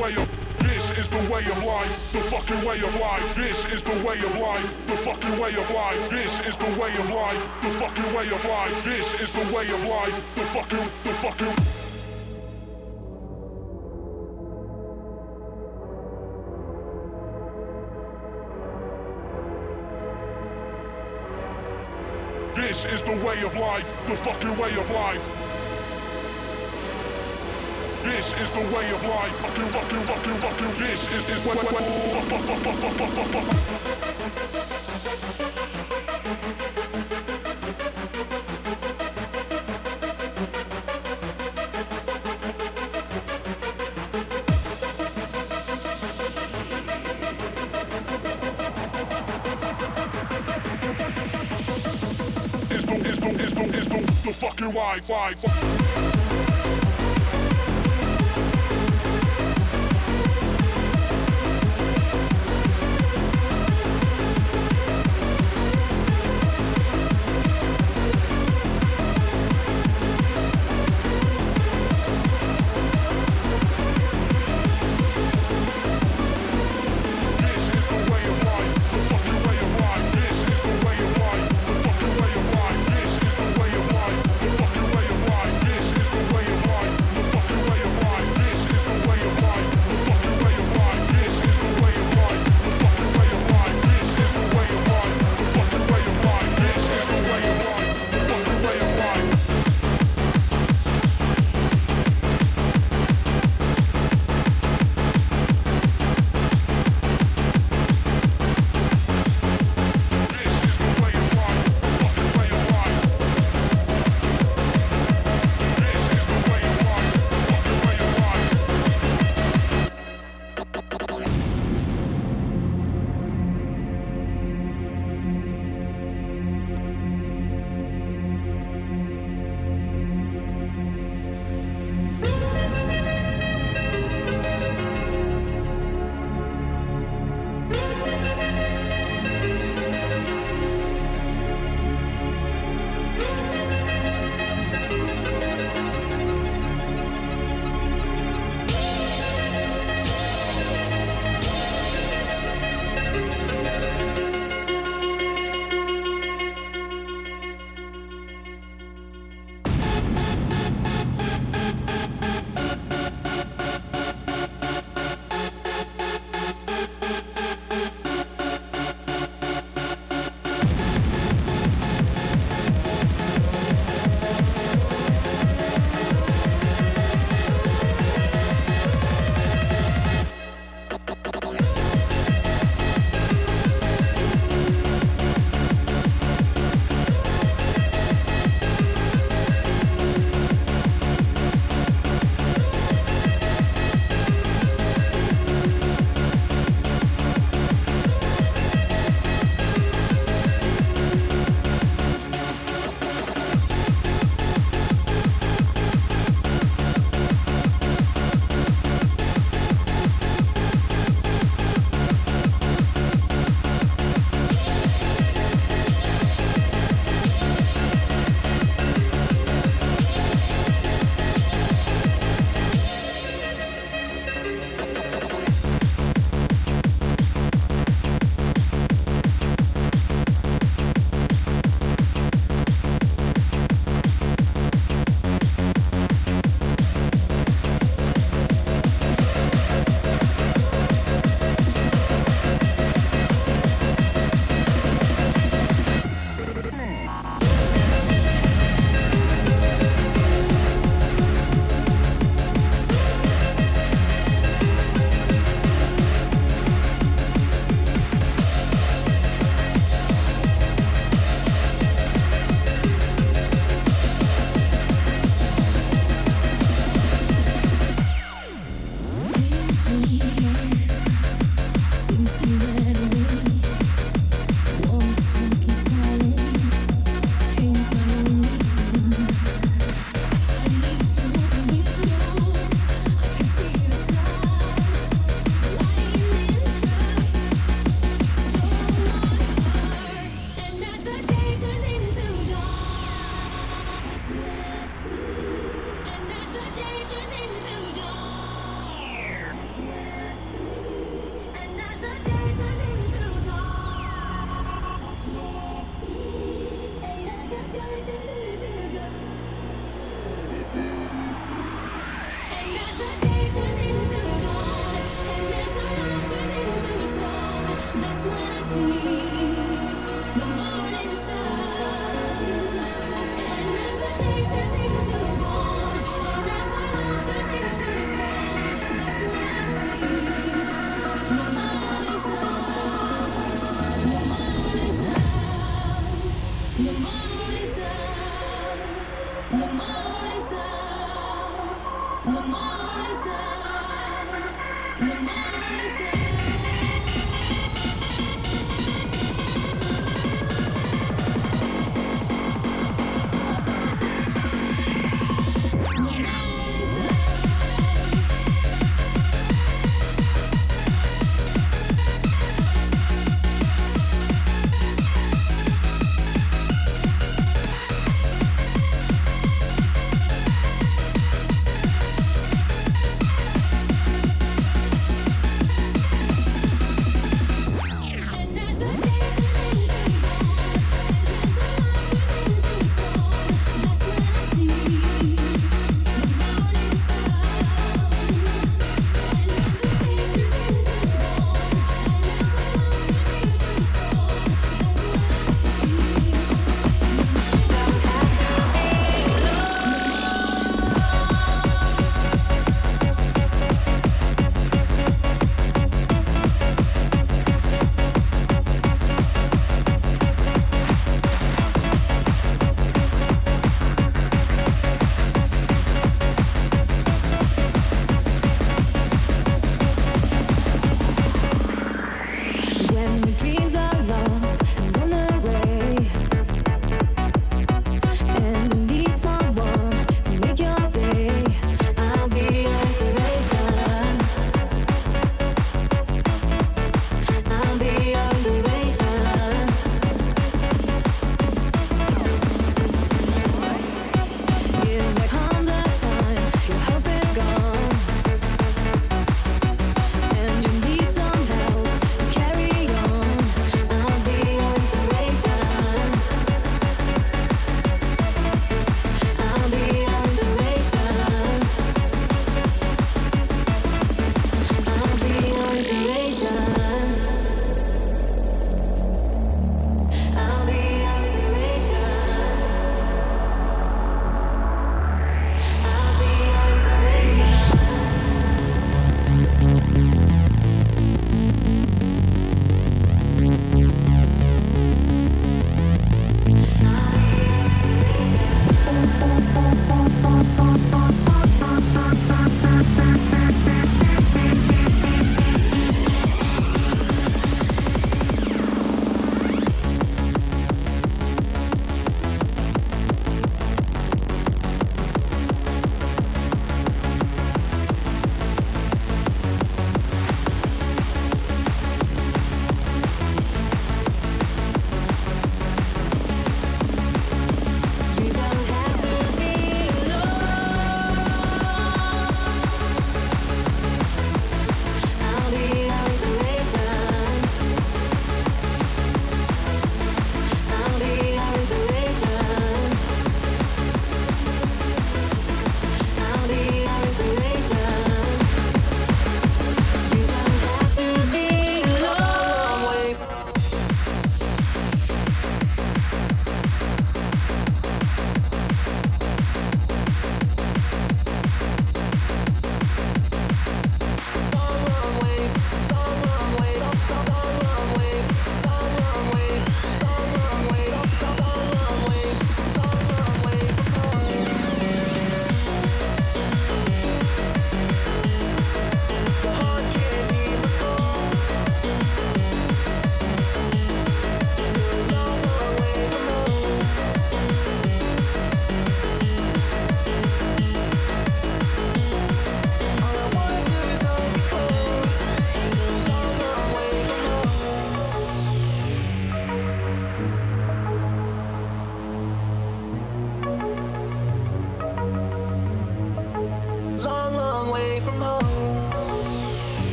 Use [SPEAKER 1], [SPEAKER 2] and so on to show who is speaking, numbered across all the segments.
[SPEAKER 1] way of this is the way of life, the fucking way of life. This is the way of life, the fucking way of life. This is the way of life, the fucking way of life. This is the way of life, the fucking, the fucking. This is the way of life, the fucking way of life. This is the way of life. Fucking, fucking, fucking, fucking. This is this way. It's the, it's the, it's the, it's the, the fucking Wi-Fi.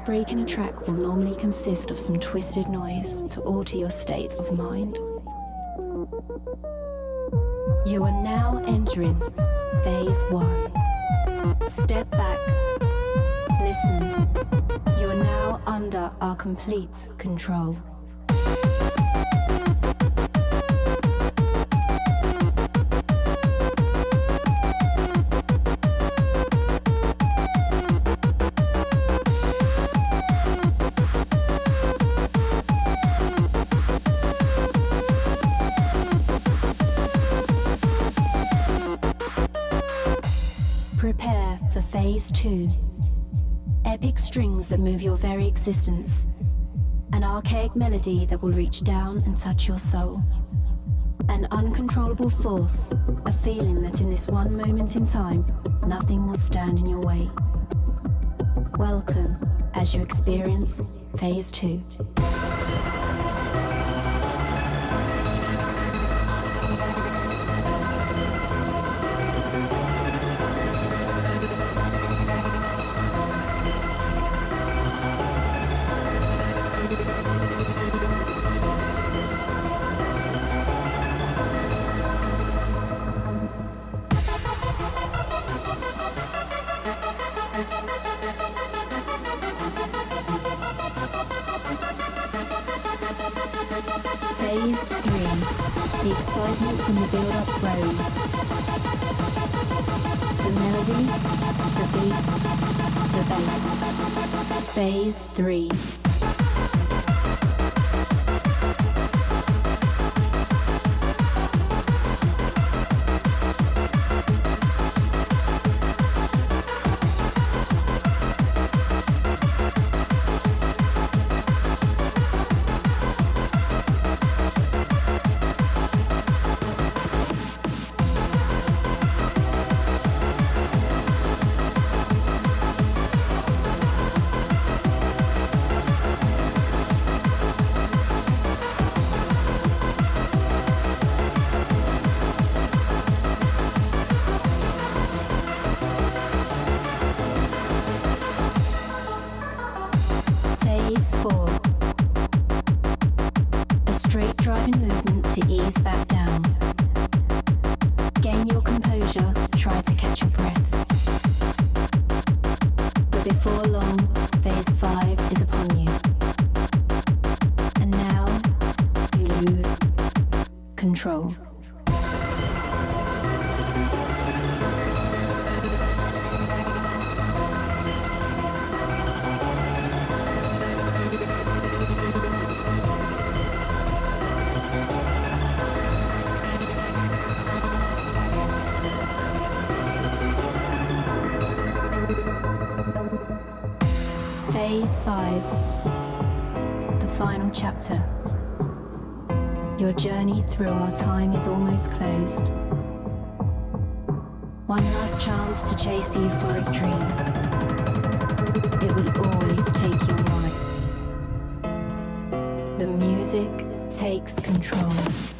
[SPEAKER 2] first break in a track will normally consist of some twisted noise to alter your state of mind. You are now entering phase one. Step back, listen. You are now under our complete control. existence, an archaic melody that will reach down and touch your soul. An uncontrollable force, a feeling that in this one moment in time, nothing will stand in your way. Welcome as you experience Phase 2. Phase 3 Phase 5 The final chapter. Your journey through our time is almost closed. One last chance to chase the euphoric dream. It will always take your life. The music takes control.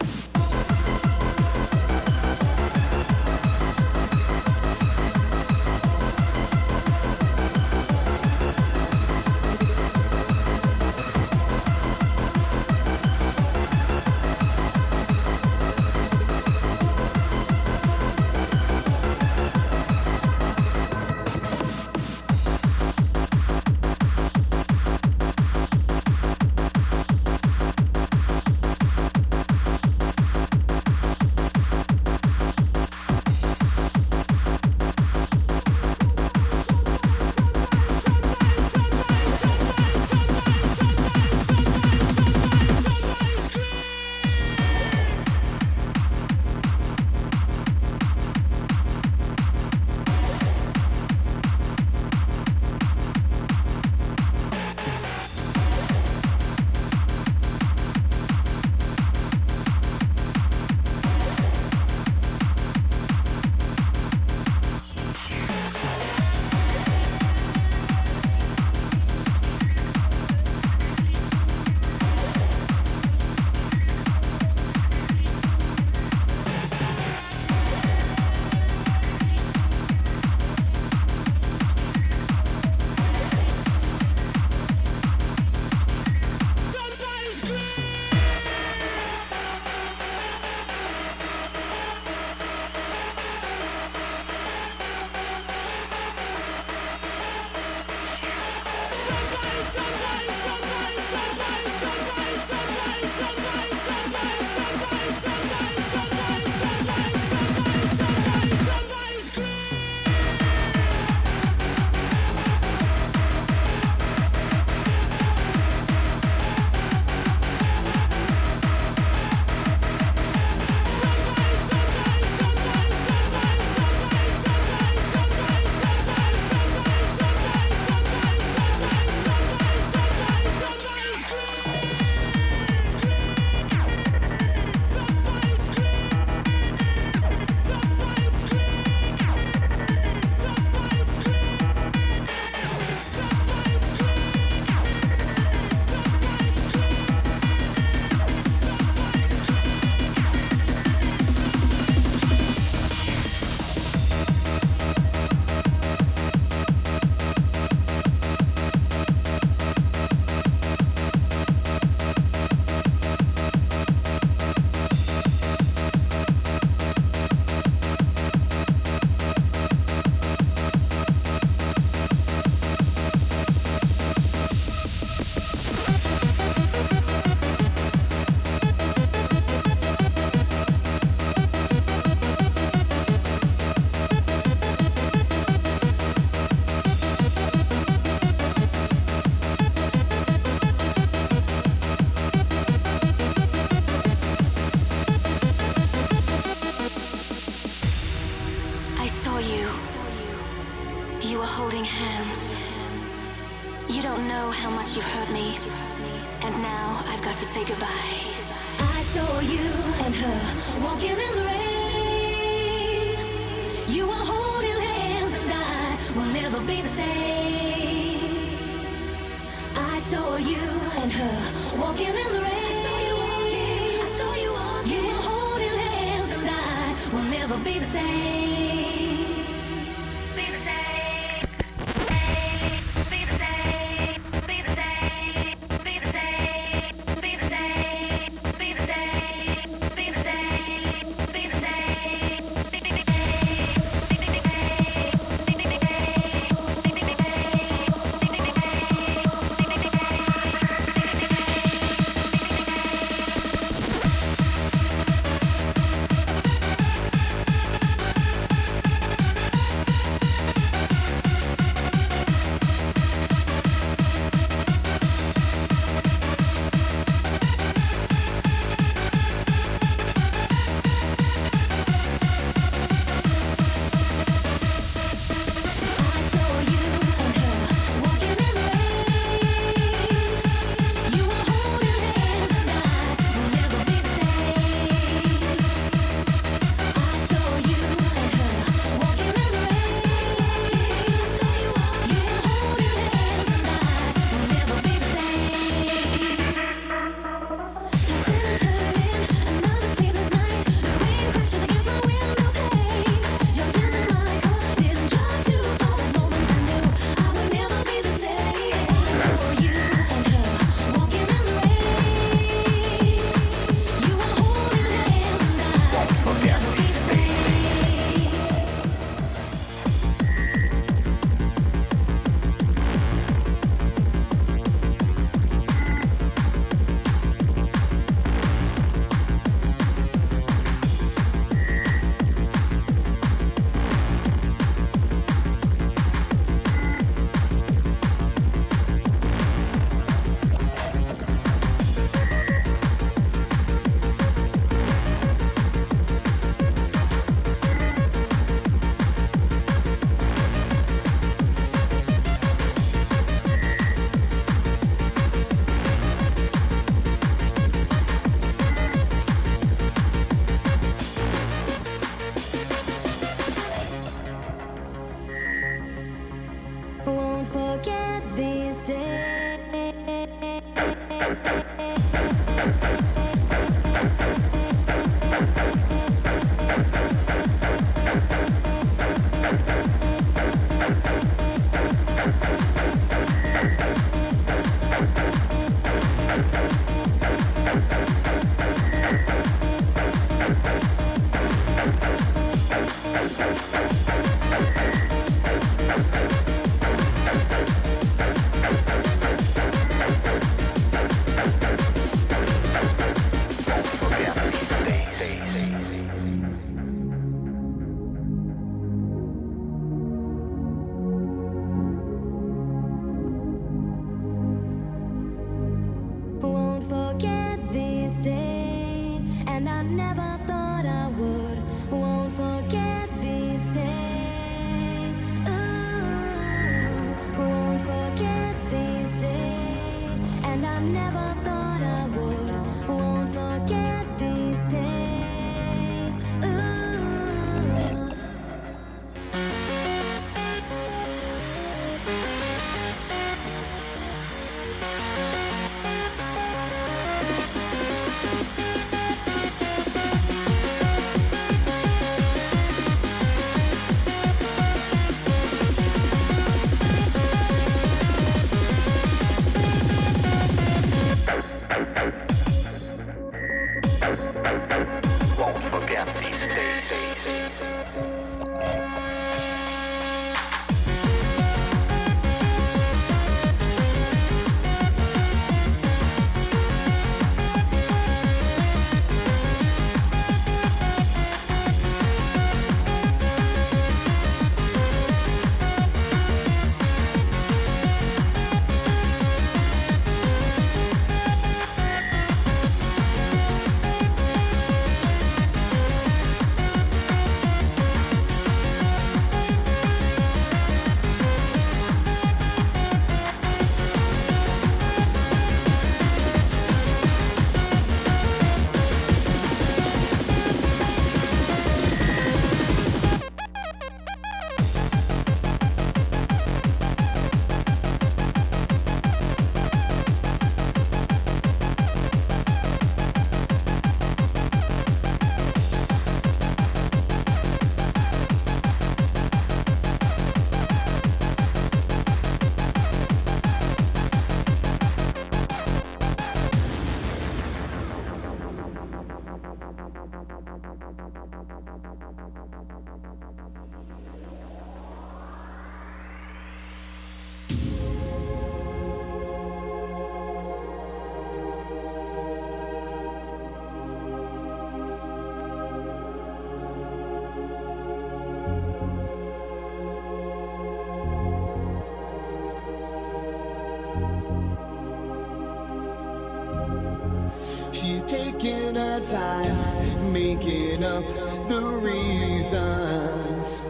[SPEAKER 3] Time making up the reasons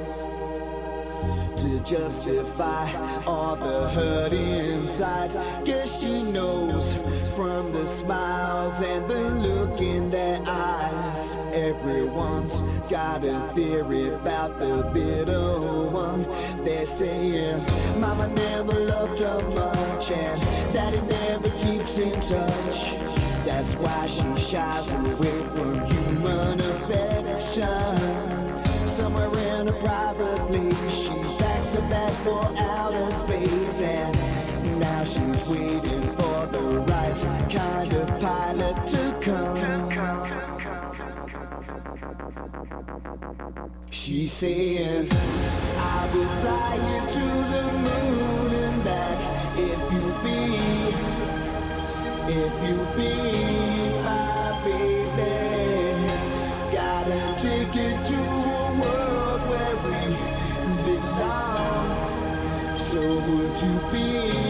[SPEAKER 3] to justify all the hurt inside. Guess she knows from the smiles and the look in their eyes. Everyone's got a theory about the bitter one. They're saying, Mama never loved her much, and Daddy never keeps in touch. That's why she shies away from human affection. Somewhere in a private place, she packs her bags for outer space, and now she's waiting for the right kind of pilot to come. She's saying, I will fly you to the moon and back if you be if you be my baby. Got a ticket to a world where we belong. So would you be?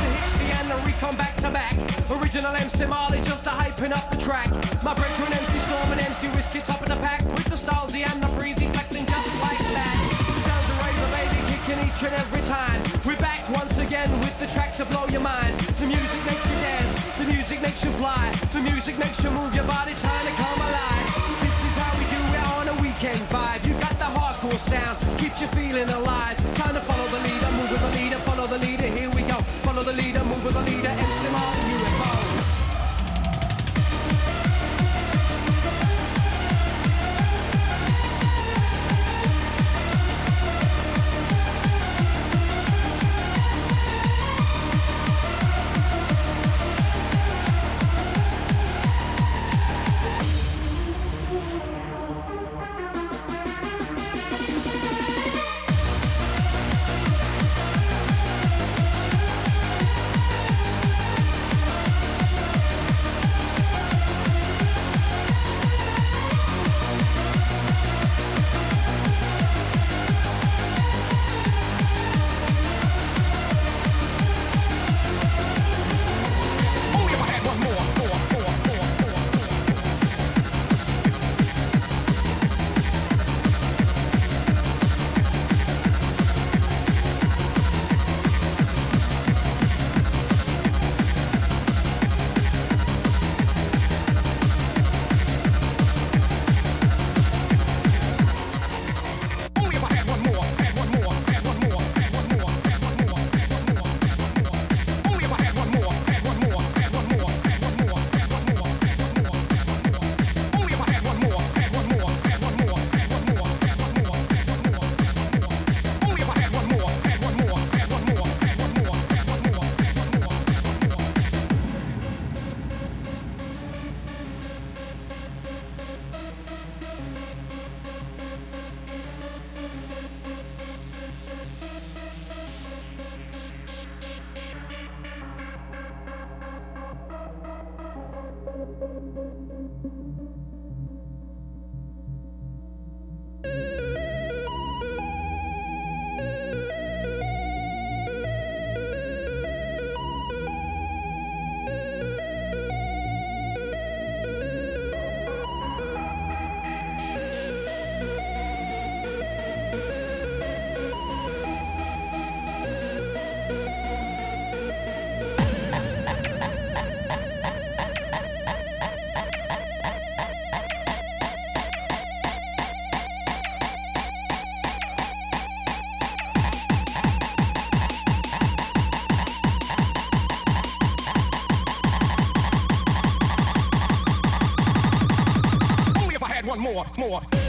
[SPEAKER 4] the Re-Con back to back. Original MC Marley just a hyping up the track. My brethren MC Storm and MC Whizzkid top of the pack. With the Stalsy and the Breezy flexing just like that. Sounds of raver baby kicking each and every time. We're back once again with the track to blow your mind. The music makes you dance, the music makes you fly, the music makes you move your body, trying to come alive. This is how we do it on a weekend vibe. You got the hardcore sound, keeps you feeling alive. Time to follow
[SPEAKER 5] more. More.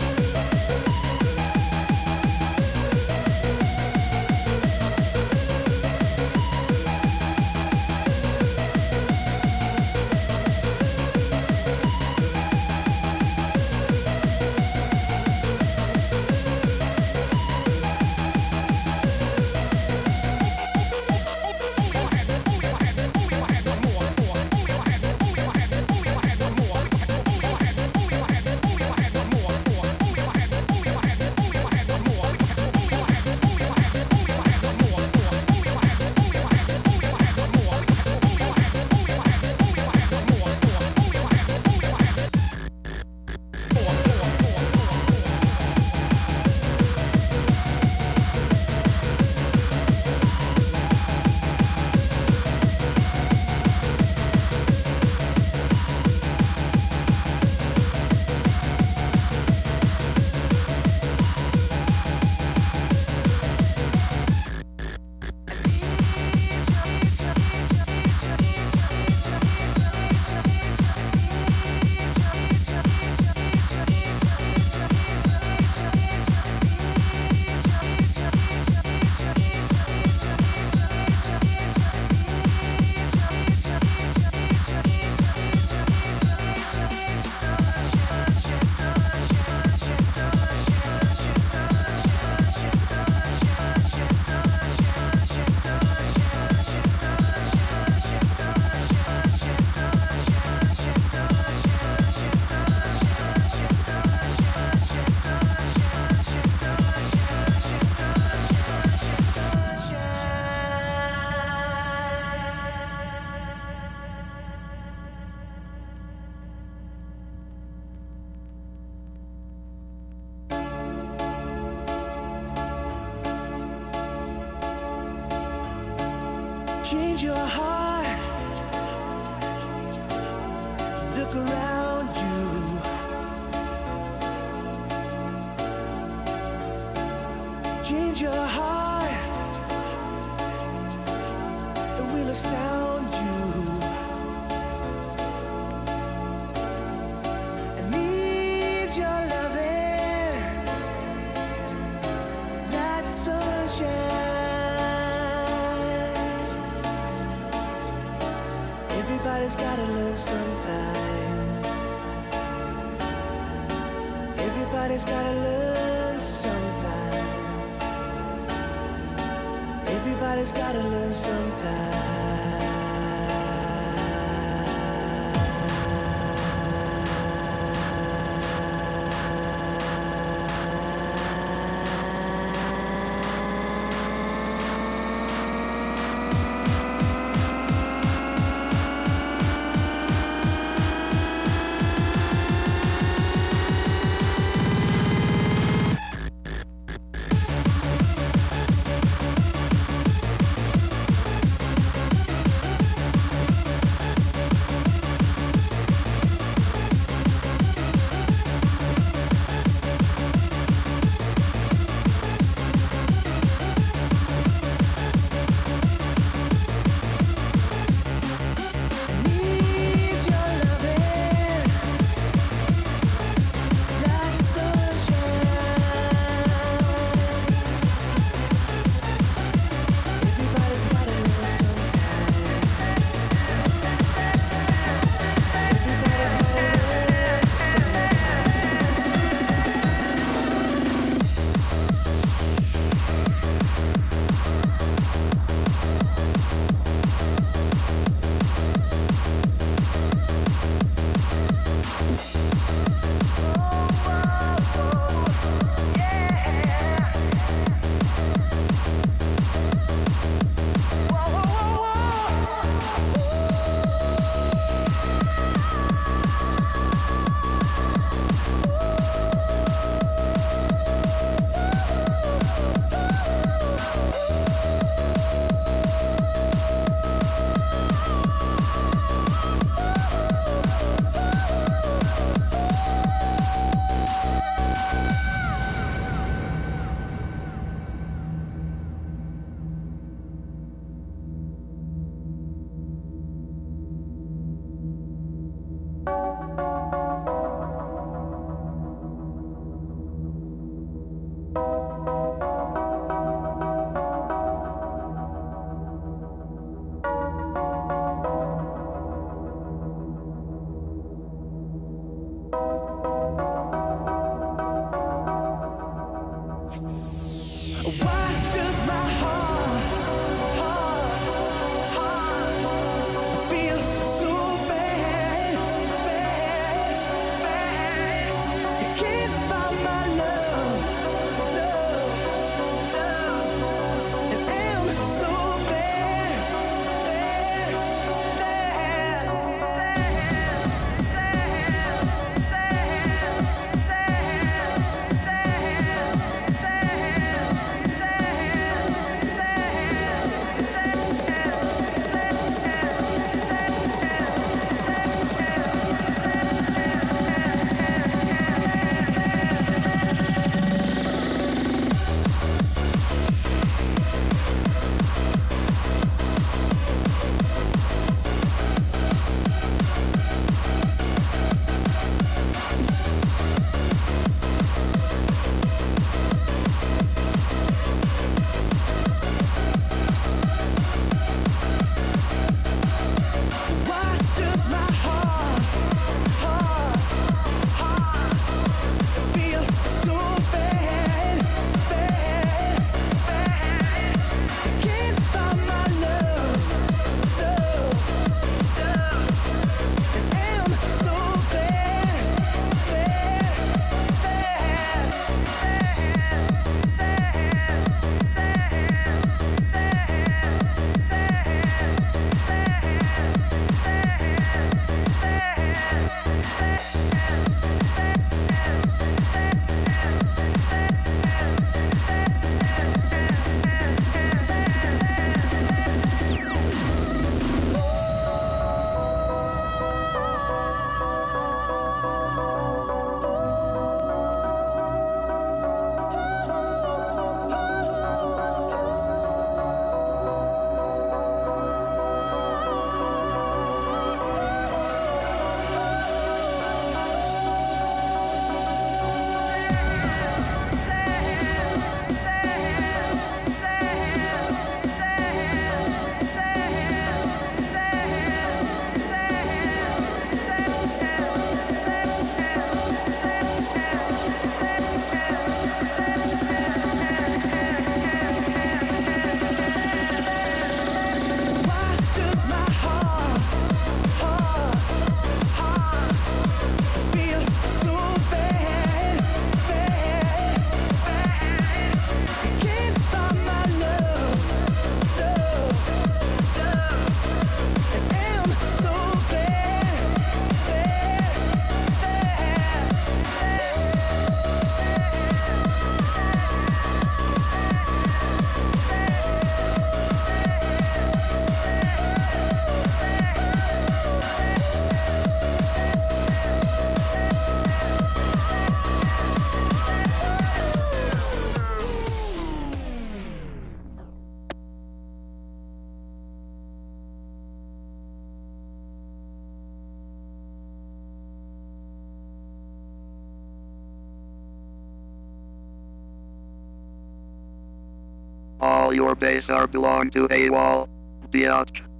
[SPEAKER 6] Your
[SPEAKER 7] base are belong to AWal. Biatch.